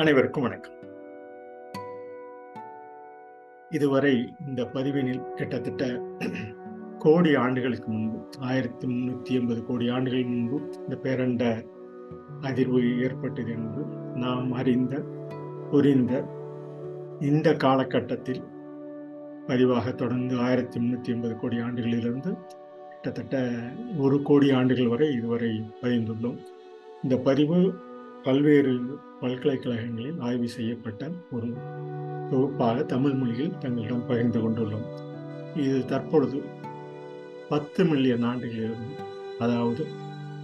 அனைவருக்கும் வணக்கம். இதுவரை இந்த பதிவினில் கிட்டத்தட்ட கோடி ஆண்டுகளுக்கு முன்பு ஆயிரத்தி முன்னூத்தி எண்பது கோடி ஆண்டுகள் முன்பு இந்த பேரண்ட அதிர்வு ஏற்பட்டது என்று நாம் அறிந்த புரிந்த இந்த காலகட்டத்தில் பதிவாக தொடர்ந்து ஆயிரத்தி முன்னூத்தி எண்பது கோடி ஆண்டுகளிலிருந்து கிட்டத்தட்ட ஒரு கோடி ஆண்டுகள் வரை இதுவரை பதிந்துள்ளோம். இந்த பதிவு பல்வேறு பல்கலைக்கழகங்களில் ஆய்வு செய்யப்பட்ட ஒரு தொகுப்பாக தமிழ் மொழியில் தங்களிடம் பகிர்ந்து கொண்டுள்ளோம். இது தற்பொழுது பத்து மில்லியன் ஆண்டுகளிலிருந்து அதாவது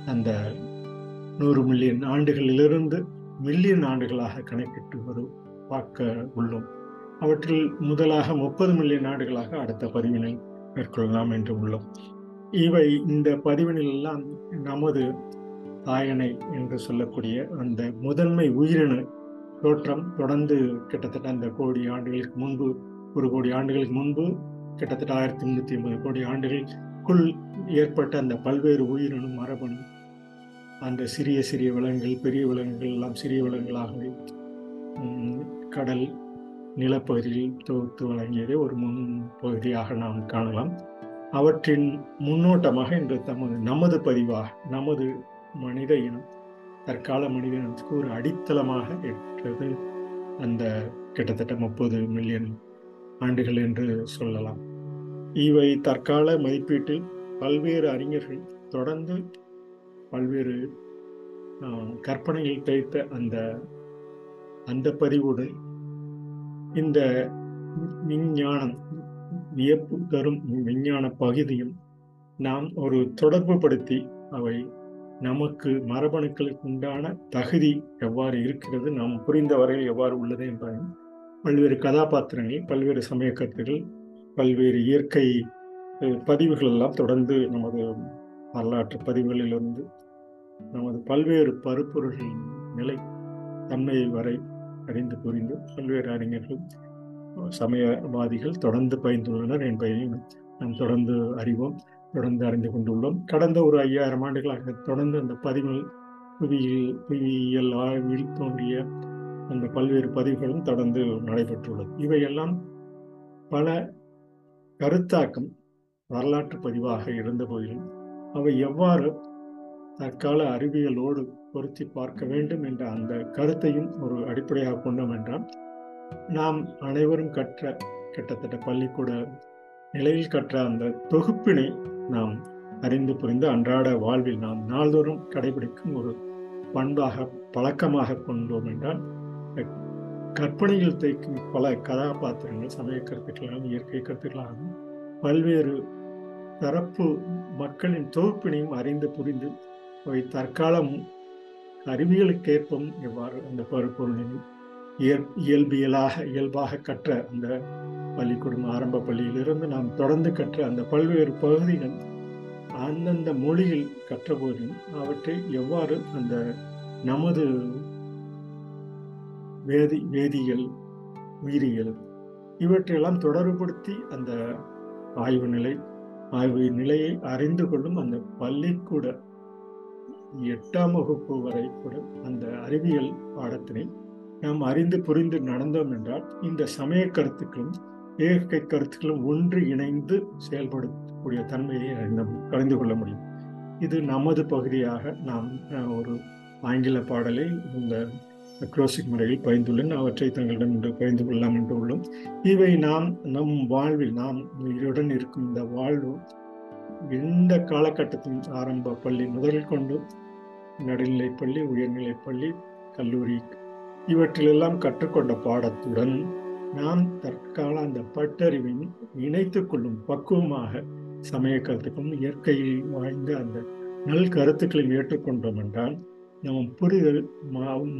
அந்த நூறு மில்லியன் ஆண்டுகளிலிருந்து மில்லியன் ஆண்டுகளாக கணக்கிட்டு வரும் பார்க்க உள்ளோம். அவற்றில் முதலாக முப்பது மில்லியன் ஆண்டுகளாக அடுத்த பதிவினை மேற்கொள்ளலாம் என்று உள்ளோம். இவை இந்த பதிவினில் எல்லாம் நமது தாயனை என்று சொல்லக்கூடிய அந்த முதன்மை உயிரின தோற்றம் தொடர்ந்து கிட்டத்தட்ட அந்த கோடி ஆண்டுகளுக்கு முன்பு ஒரு கோடி ஆண்டுகளுக்கு முன்பு கிட்டத்தட்ட ஆயிரத்தி முன்னூத்தி ஐம்பது கோடி ஆண்டுகளுக்குள் ஏற்பட்ட அந்த பல்வேறு உயிரினும் மரபணு அந்த சிறிய சிறிய விலங்குகள் பெரிய விலங்குகள் எல்லாம் சிறிய விலங்குகளாகவே கடல் நிலப்பகுதியில் தொகுத்து வழங்கியதே ஒரு முன் பகுதியாக நாம் காணலாம். அவற்றின் முன்னோட்டமாக இன்று தமது நமது பதிவாக நமது மனித இனம் தற்கால மனித இனத்துக்கு ஒரு அடித்தளமாக இருக்கிறது அந்த கிட்டத்தட்ட முப்பது மில்லியன் ஆண்டுகள் என்று சொல்லலாம். இவை தற்கால மதிப்பீட்டில் பல்வேறு அறிஞர்கள் தொடர்ந்து பல்வேறு கற்பனையில் தைத்த அந்த அந்த பதிவுடன் இந்த விஞ்ஞானம் வியப்பு தரும் விஞ்ஞான பகுதியும் நாம் ஒரு தொடர்பு படுத்தி அவை நமக்கு மரபணுக்களுக்கு உண்டான தகுதி எவ்வாறு இருக்கிறது நாம் புரிந்த வரையில் எவ்வாறு உள்ளது என்பதையும் பல்வேறு கதாபாத்திரங்கள் பல்வேறு சமய கருத்துகள் பல்வேறு இயற்கை பதிவுகள் எல்லாம் தொடர்ந்து நமது வரலாற்று பதிவுகளிலிருந்து நமது பல்வேறு பருப்பொருள்களின் நிலை தன்மை வரை அறிந்து புரிந்து பல்வேறு அறிஞர்கள் சமயவாதிகள் தொடர்ந்து பயின்றுள்ளனர் என்பதையும் நாம் தொடர்ந்து அறிவோம். தொடர்ந்து அறிந்து கொண்டுள்ளோம். கடந்த ஒரு ஐயாயிரம் ஆண்டுகளாக தொடர்ந்து அந்த பதிவுகள் புவியியல் புவியியல் ஆய்வில் தோன்றிய அந்த பல்வேறு பதிவுகளும் தொடர்ந்து நடைபெற்றுள்ளது. இவையெல்லாம் பல கருத்தாக்கம் வரலாற்று பதிவாக இருந்த போதிலும் அவை எவ்வாறு தற்கால அறிவியலோடு பொருத்தி பார்க்க வேண்டும் என்ற அந்த கருத்தையும் ஒரு அடிப்படையாக கொண்டோம் என்றால் நாம் அனைவரும் கற்ற கிட்டத்தட்ட பள்ளிக்கூட நிலையில் கற்ற அந்த தொகுப்பினை நாம் அறிந்து புரிந்து அன்றாட வாழ்வில் நாம் நாள்தோறும் கடைபிடிக்கும் ஒரு பண்பாக பழக்கமாக கொண்டோம் என்றால் கற்பனையில் தைக்கும் பல கதாபாத்திரங்கள் சமய கருத்துக்களாகவும் இயற்கை கருத்துக்களாகவும் பல்வேறு தரப்பு மக்களின் தொகுப்பினையும் அறிந்து புரிந்து அவை தற்காலம் அறிவியலுக்கேற்பம் எவ்வாறு அந்த பருப்பொருளின் இயல்பியலாக இயல்பாக கற்ற அந்த பள்ளிக்கூடம் ஆரம்ப பள்ளியிலிருந்து நாம் தொடர்ந்து கற்ற அந்த பல்வேறு பகுதிகள் அந்தந்த மொழியில் கற்றபோதும் அவற்றை எவ்வாறு அந்த நமது வேதி வேதியியல் உயிரியல் இவற்றையெல்லாம் தொடர்புபடுத்தி அந்த ஆய்வு நிலை ஆய்வு நிலையை அறிந்து கொள்ளும் அந்த பள்ளிக்கூட எட்டாம் வகுப்பு வரை கூட அந்த அறிவியல் பாடத்தினை நாம் அறிந்து புரிந்து நடந்தோம் என்றால் இந்த சமய கருத்துக்களும் இயற்கை கருத்துக்களும் ஒன்று இணைந்து செயல்படக்கூடிய தன்மையை அறிந்து அறிந்து கொள்ள முடியும். இது நமது பகுதியாக நாம் ஒரு ஆங்கில பாடலை இந்த குரோசிக் முறையில் பயந்துள்ளேன் அவற்றை தங்களிடம் இன்று பகிர்ந்து கொள்ளலாம் என்று உள்ளோம். இவை நாம் நம் வாழ்வில் நாம் உயிருடன் இருக்கும் இந்த வாழ்வு எந்த காலகட்டத்தின் ஆரம்ப பள்ளி முதல் கொண்டு நடுநிலைப்பள்ளி பள்ளி பள்ளி கல்லூரி இவற்றிலெல்லாம் கற்றுக்கொண்ட பாடத்துடன் நாம் தற்கால அந்த பட்டறிவின் இணைத்து கொள்ளும் பக்குவமாக சமய கருத்துக்கும் இயற்கையில் வாய்ந்த அந்த நல் கருத்துக்களையும் ஏற்றுக்கொண்டோம் என்றால் நம் புரிதல்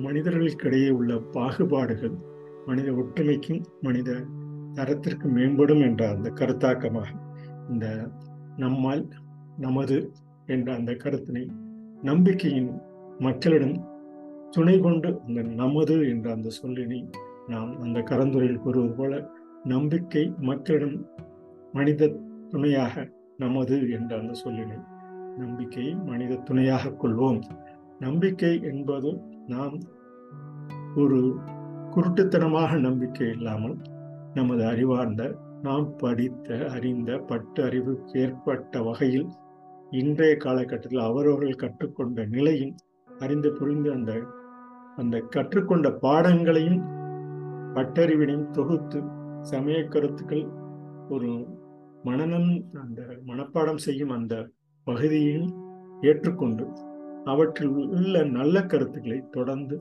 மனிதர்களுக்கிடையே உள்ள பாகுபாடுகள் மனித ஒற்றுமைக்கும் மனித தரத்திற்கு மேம்படும் என்ற அந்த கருத்தாக்கமாக இந்த நம்மால் நமது என்ற அந்த கருத்தினை நம்பிக்கையின் மக்களிடம் துணை கொண்டு அந்த நமது என்ற அந்த சொல்லினை நாம் அந்த கரந்துரையில் கூறுவது போல நம்பிக்கை மக்களிடம் மனித துணையாக நமது என்ற அந்த சொல்லினை நம்பிக்கையை மனித துணையாக கொள்வோம். நம்பிக்கை என்பது நாம் ஒரு குருட்டுத்தனமாக நம்பிக்கை இல்லாமல் நமது அறிவார்ந்த நாம் படித்த அறிந்த பட்டு அறிவுக்கு ஏற்பட்ட வகையில் இன்றைய காலகட்டத்தில் அவரவர்கள் கற்றுக்கொண்ட நிலையும் அறிந்து புரிந்து அந்த அந்த கற்றுக்கொண்ட பாடங்களையும் பட்டறிவினையும் தொகுத்து சமய கருத்துக்கள் ஒரு மனநம் அந்த மனப்பாடம் செய்யும் அந்த பகுதியையும் ஏற்றுக்கொண்டு அவற்றில் உள்ள நல்ல கருத்துக்களை தொடர்ந்து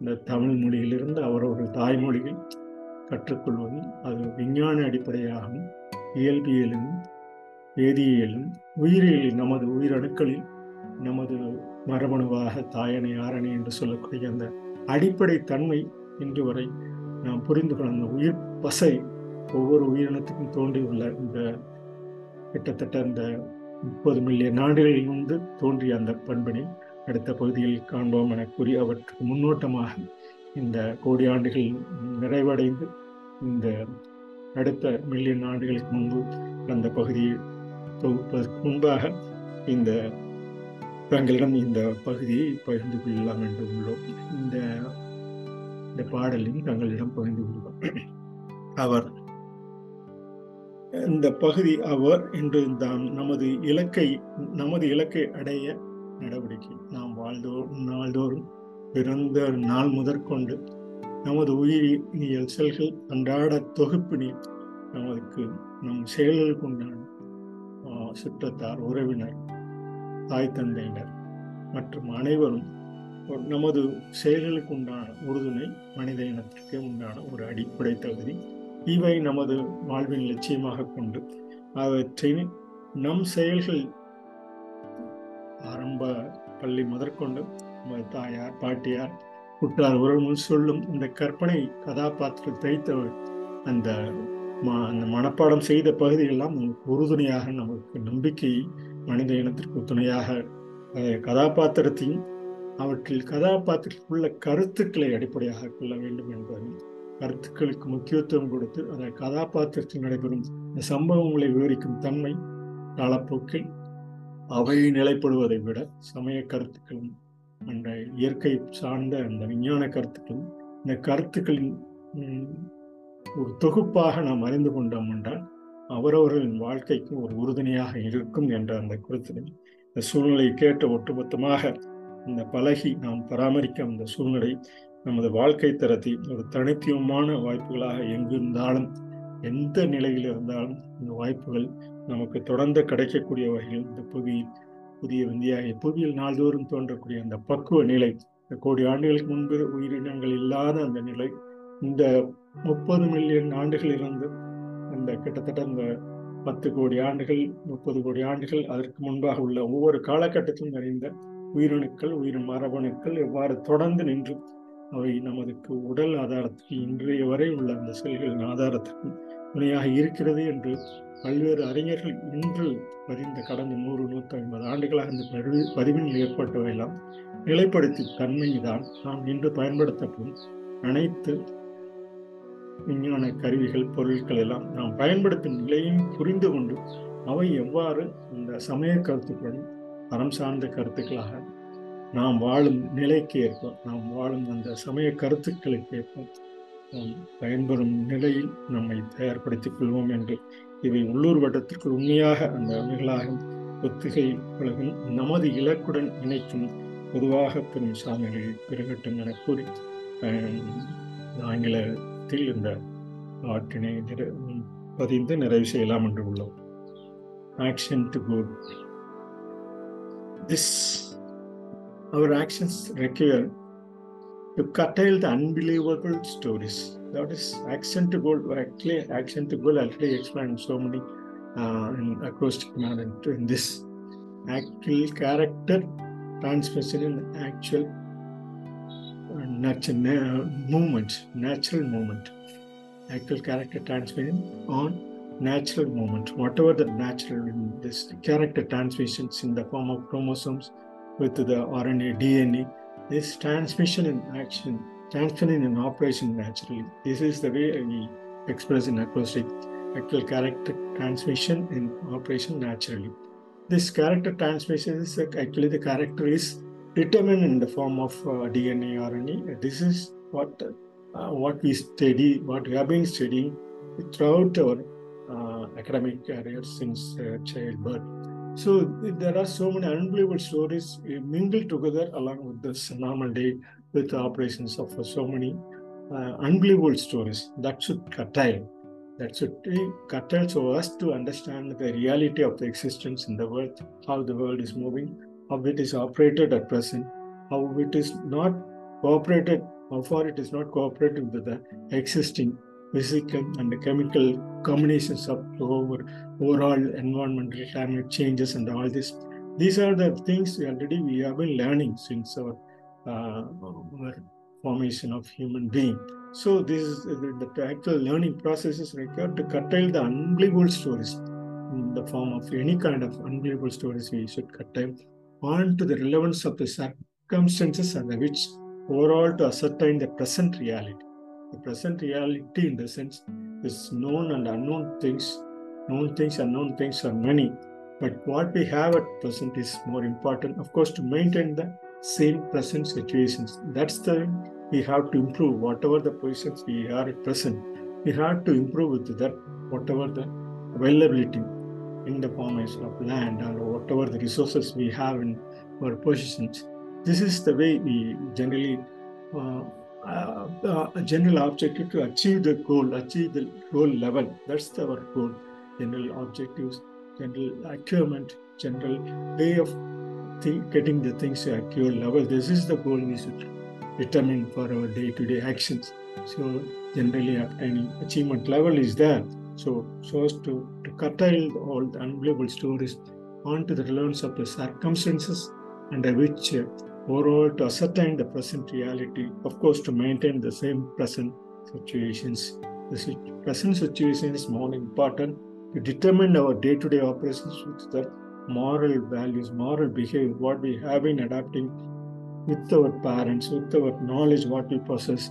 இந்த தமிழ் மொழியிலிருந்து அவரவர்கள் தாய்மொழியில் கற்றுக்கொள்வதும் அது விஞ்ஞான அடிப்படையாகவும் இயல்பியலும் வேதியியலும் உயிரியலில் நமது உயிரணுக்களில் நமது மரபணுவாக தாயணை ஆரணி என்று சொல்லக்கூடிய அந்த அடிப்படை தன்மை இன்று வரை நாம் புரிந்து கொள்ள அந்த உயிர் பசை ஒவ்வொரு உயிரினத்துக்கும் தோன்றியுள்ள இந்த கிட்டத்தட்ட இந்த முப்பது மில்லியன் ஆண்டுகளில் வந்து தோன்றிய அந்த பண்பினை அடுத்த பகுதியில் காண்போம் என கூறி அவற்றுக்கு முன்னோட்டமாக இந்த கோடி ஆண்டுகள் நிறைவடைந்து இந்த அடுத்த மில்லியன் ஆண்டுகளுக்கு முன்பு அந்த பகுதியை தொகுப்பதற்கு முன்பாக இந்த தங்களிடம் இந்த பகுதியை பகிர்ந்து கொள்ளலாம் என்று உள்ளோம். இந்த இந்த பாடலில் தங்களிடம் பகிர்ந்து கொள்வோம். அவர் இந்த பகுதி அவர் என்று தான் நமது இலக்கை நமது இலக்கை அடைய நடவடிக்கை. நாம் வாழ்ந்தோ நாள்தோறும் பிறந்த நாள் முதற்கொண்டு நமது உயிரியல் செல்கள் அன்றாட தொகுப்பினில் நமக்கு நம் செயல்களுக்கு உண்டான சுற்றத்தார் உறவினர் தாய் தந்தையினர் மற்றும் அனைவரும் நமது செயல்களுக்கு உண்டான உறுதுணை மனித இனத்திற்கு உண்டான ஒரு அடிப்படை தகுதி. இவை நமது வாழ்வின் லட்சியமாக கொண்டு அவற்றை நம் செயல்கள் ஆரம்ப பள்ளி முதற்கொண்டு நமது தாயார் பாட்டியார் குற்றார் உறவு சொல்லும் இந்த கற்பனை கதாபாத்திரத்தை தைத்தவர் அந்த அந்த மனப்பாடம் செய்த பகுதியெல்லாம் நமக்கு உறுதுணையாக நமக்கு நம்பிக்கை மனித இனத்திற்கு துணையாக கதாபாத்திரத்தையும் அவற்றில் கதாபாத்திரத்தில் உள்ள கருத்துக்களை அடிப்படையாக கொள்ள வேண்டும் என்பதும் கருத்துக்களுக்கு முக்கியத்துவம் கொடுத்து அந்த கதாபாத்திரத்தில் நடைபெறும் இந்த சம்பவங்களை விவரிக்கும் தன்மை காலப்போக்கில் அவை நிலைப்படுவதை விட சமய கருத்துக்களும் அந்த இயற்கை சார்ந்த அந்த விஞ்ஞான கருத்துக்களும் இந்த கருத்துக்களின் ஒரு தொகுப்பாக நாம் அறிந்து கொண்டோம் என்றால் அவரவர்களின் வாழ்க்கைக்கு ஒரு உறுதுணையாக இருக்கும் என்ற அந்த கருத்தினை இந்த சூழ்நிலையை கேட்ட ஒட்டுமொத்தமாக இந்த பழகி நாம் பராமரிக்க அந்த சூழ்நிலை நமது வாழ்க்கை தரத்தை ஒரு தனித்துவமான வாய்ப்புகளாக எங்கிருந்தாலும் எந்த நிலையில் இருந்தாலும் இந்த வாய்ப்புகள் நமக்கு தொடர்ந்து கிடைக்கக்கூடிய வகையில் இந்த புவியில் புதிய இந்தியாவை புவியில் நாள்தோறும் தோன்றக்கூடிய அந்த பக்குவ நிலை கோடி ஆண்டுகளுக்கு முன்பு உயிரினங்கள் இல்லாத அந்த நிலை இந்த முப்பது மில்லியன் ஆண்டுகளிலிருந்து இந்த கிட்டத்தட்ட இந்த பத்து கோடி ஆண்டுகள் முப்பது கோடி ஆண்டுகள் அதற்கு முன்பாக உள்ள ஒவ்வொரு காலகட்டத்திலும் நிறைந்த உயிரணுக்கள் உயிர் மரபணுக்கள் எவ்வாறு தொடர்ந்து நின்று அவை நமதுக்கு உடல் ஆதாரத்துக்கு இன்றைய வரை உள்ள அந்த செல்களின் ஆதாரத்துக்கு துணையாக இருக்கிறது என்று பல்வேறு அறிஞர்கள் இன்று பதிந்த கடந்த நூறு நூற்றி ஐம்பது ஆண்டுகளாக இந்த பதிவு பதிவினில் ஏற்பட்டவையெல்லாம் நிலைப்படுத்தி தன்மைதான் நாம் இன்று பயன்படுத்தப்படும் அனைத்து விஞ்ஞான கருவிகள் பொருட்கள் எல்லாம் நாம் பயன்படுத்தும் நிலையும் புரிந்து கொண்டு அவை எவ்வாறு இந்த சமய கருத்துக்களும் அறம் சார்ந்த கருத்துக்களாக நாம் வாழும் நிலைக்கு ஏற்ப நாம் வாழும் அந்த சமய கருத்துக்களுக்கு ஏற்ப நாம் பயன்பெறும் நிலையில் நம்மை தயார்படுத்திக் கொள்வோம் என்று இவை உள்ளூர் வட்டத்திற்கு உண்மையாக அந்த அவைகளாக ஒத்துகை உலகம் நமது இலக்குடன் இணைக்கும் பொதுவாக பெறும் சாதனைகளை பெருகட்டும் என கூறி ஆங்கில ஆங்கிலத்தில் இந்த ஆற்றினை நிறை பதிந்து நிறைவு செய்யலாம் என்று உள்ளோம் action to good this our actions require to curtail the unbelievable stories. That is action to goal. Actually, action to goal actually explained so many uh, in acrostic manner in this actual character transmission in actual uh, movement, natural movement. Actual character transmission on natural movement. Whatever the natural this character transmissions in the form of chromosomes with the RNA, DNA, this transmission in action, transmission in operation naturally. This is the way we express in acrostic actual character transmission in operation naturally. This character transmission is actually the character is determined in the form of uh, DNA, RNA. This is what uh, what we study, what we have been studying throughout our uh, academic career since childbirth. So there are so many unbelievable stories mingled together along with this normal day with the operations of so many uh, unbelievable stories that should curtail. That should be curtailed so us to understand the reality of the existence in the world, how the world is moving, how it is operated at present, how it is not cooperated, how far it is not cooperating with the existing physical and chemical combinations of over, overall environmental climate changes and all this. These are the things we already we have been learning since our, uh, our formation of human being. So this is the, the actual learning process is required to curtail the unbelievable stories in the form of any kind of unbelievable stories we should curtail on to the relevance of the circumstances under which overall to ascertain the present reality. The present reality in the sense is known and unknown things, known things, unknown things are many. But what we have at present is more important, of course, to maintain the same present situations. That's the we have to improve whatever the positions we are at present. We have to improve with that whatever the availability in the formation of land or whatever the resources we have in our positions. This is the way we generally uh, uh, uh, a general objective to achieve the goal, achieve the goal level. That's our goal. General objectives, general achievement, general way of think, getting the things to a level. This is the goal we should determine for our day-to-day actions. So generally any achievement level is there. So so as to, to curtail all the unbelievable stories onto the relevance of the circumstances under which uh, overall to ascertain the present reality, of course to maintain the same present situations. The present situation is more important to determine our day-to-day operations with the moral values, moral behavior, what we have been adapting with our parents, with our knowledge, what we possess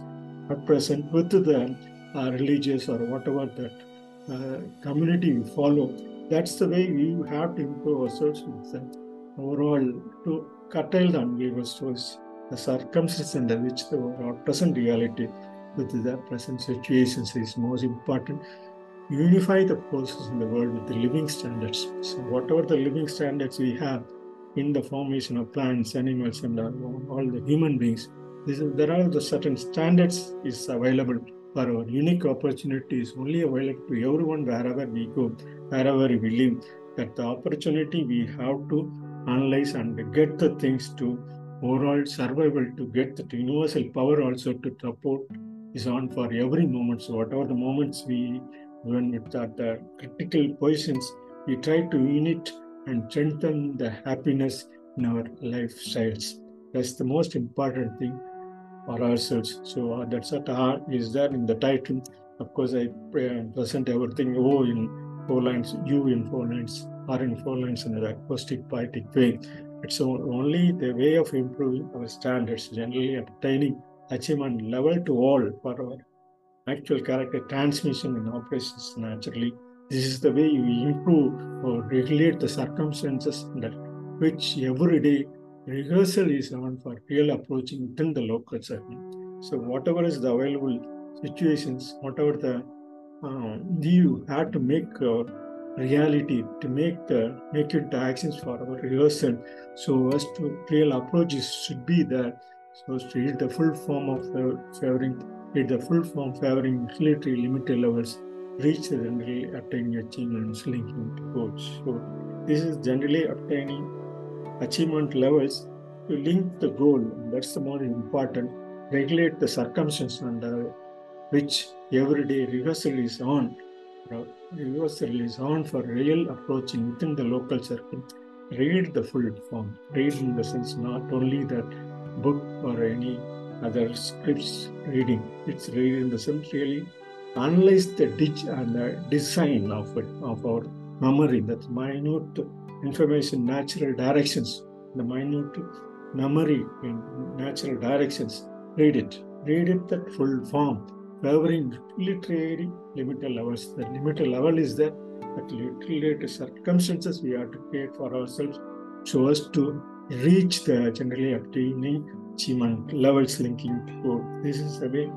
at present, with the uh, religious or whatever that uh, community follow. That's the way we have to improve ourselves the overall to curtail the unbelievable stories, the circumstances under which the our present reality with the present situations is most important. Unify the forces in the world with the living standards. So whatever the living standards we have in the formation of plants, animals, and all the human beings, is, there are the certain standards is available for our unique opportunity is only available to everyone wherever we go, wherever we live. That the opportunity we have to analyze and get the things to overall survival to get the universal power also to support is on for every moment. So whatever the moments we when it's at the critical positions, we try to unite and strengthen the happiness in our lifestyles. That's the most important thing for ourselves. So uh, that's what art is there in the title. Of course, I present everything O in four lines, U in four lines, R in four lines in an acoustic poetic way. It's only the way of improving our standards, generally attaining achievement level to all for our actual character transmission in operations naturally. This is the way you improve or regulate the circumstances under which every day rehearsal is on for real approaching till the local setting. So whatever is the available situations, whatever the um, you have to make uh, reality to make the make it the actions for our rehearsal so as to real approaches should be there so as to read the full form of uh, favoring read the full form favoring military limited levels reach the generally attaining achievements linking to goals so this is generally obtaining achievement levels to link the goal that's the more important regulate the circumstances under uh, which everyday rehearsal is on rehearsal is on for real approaching within the local circle. Read the full form. Read in the sense not only that book or any other scripts reading. It's read in the sense really analyze the ditch uh, and the design of it, of our memory. that minute information, natural directions. The minute memory in natural directions. Read it. Read it that full form covering literary limited levels. The limited level is there, but literary circumstances we have to create for ourselves so as to reach the generally obtaining achievement levels linking to. This is the way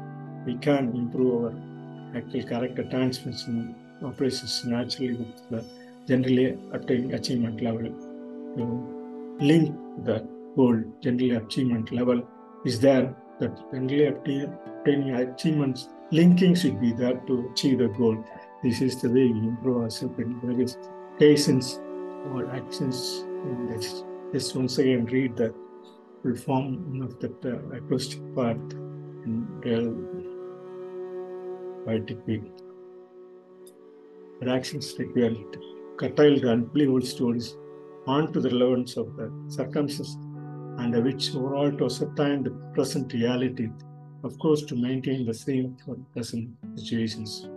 we can improve our actual character transmission operations naturally with the generally obtaining achievement level. To link the goal, generally achievement level is there that generally obtaining achievements linking should be there to achieve the goal. This is the way we improve ourselves in various cases or actions in this. Just once again read the full form of that uh, acoustic part in real poetic way. But actions require curtailed and unbelievable stories onto the relevance of the circumstances under which overall to ascertain the present reality, of course, to maintain the same for present situations.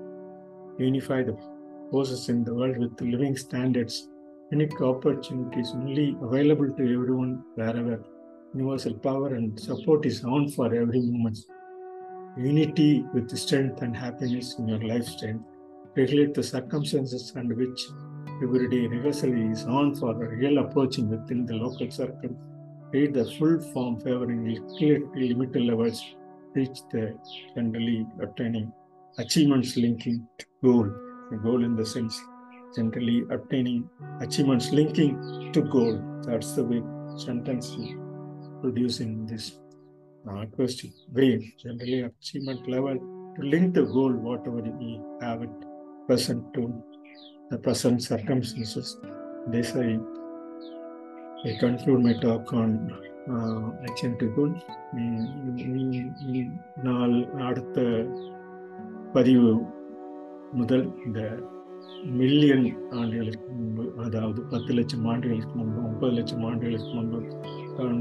Unify the forces in the world with living standards, unique opportunities only available to everyone wherever. Universal power and support is on for every moment. Unity with strength and happiness in your lifestyle. Regulate the circumstances under which everyday rehearsal is on for a real approaching within the local circle read the full form favoring limited levels, reach the generally obtaining achievements linking to goal. The goal in the sense generally obtaining achievements linking to goal. That's the way sentence we produce in this question. Way generally achievement level to link the goal, whatever we have it present to the present circumstances. This I I conclude my talk on uh, action to நாள் அடுத்த பதிவு முதல் இந்த million ஆண்டுகளுக்கு முன்பு அதாவது பத்து லட்சம் ஆண்டுகளுக்கு முன்பு முப்பது லட்சம் ஆண்டுகளுக்கு முன்பு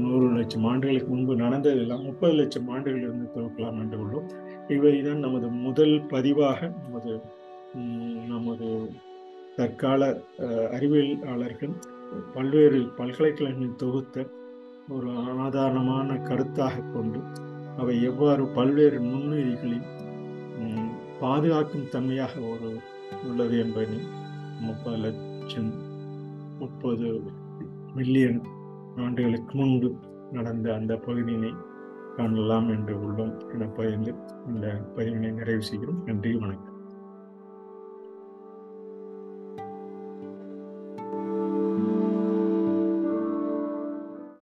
நூறு லட்சம் ஆண்டுகளுக்கு முன்பு நடந்ததெல்லாம் முப்பது லட்சம் ஆண்டுகளிலிருந்து துவக்கலாம் என்று உள்ளோம் இவை தான் நமது முதல் பதிவாக நமது நமது தற்கால அறிவியலாளர்கள் பல்வேறு பல்கலைக்கழகங்கள் தொகுத்த ஒரு ஆதாரமான கருத்தாக கொண்டு அவை எவ்வாறு பல்வேறு நுண்ணுயிரிகளில் பாதுகாக்கும் தன்மையாக ஒரு உள்ளது என்பதை முப்பது லட்சம் முப்பது மில்லியன் ஆண்டுகளுக்கு முன்பு நடந்த அந்த பகுதியினை காணலாம் என்று உள்ளோம் என பகிர்ந்து இந்த பதிவினை நிறைவு செய்கிறோம். நன்றி வணக்கம்.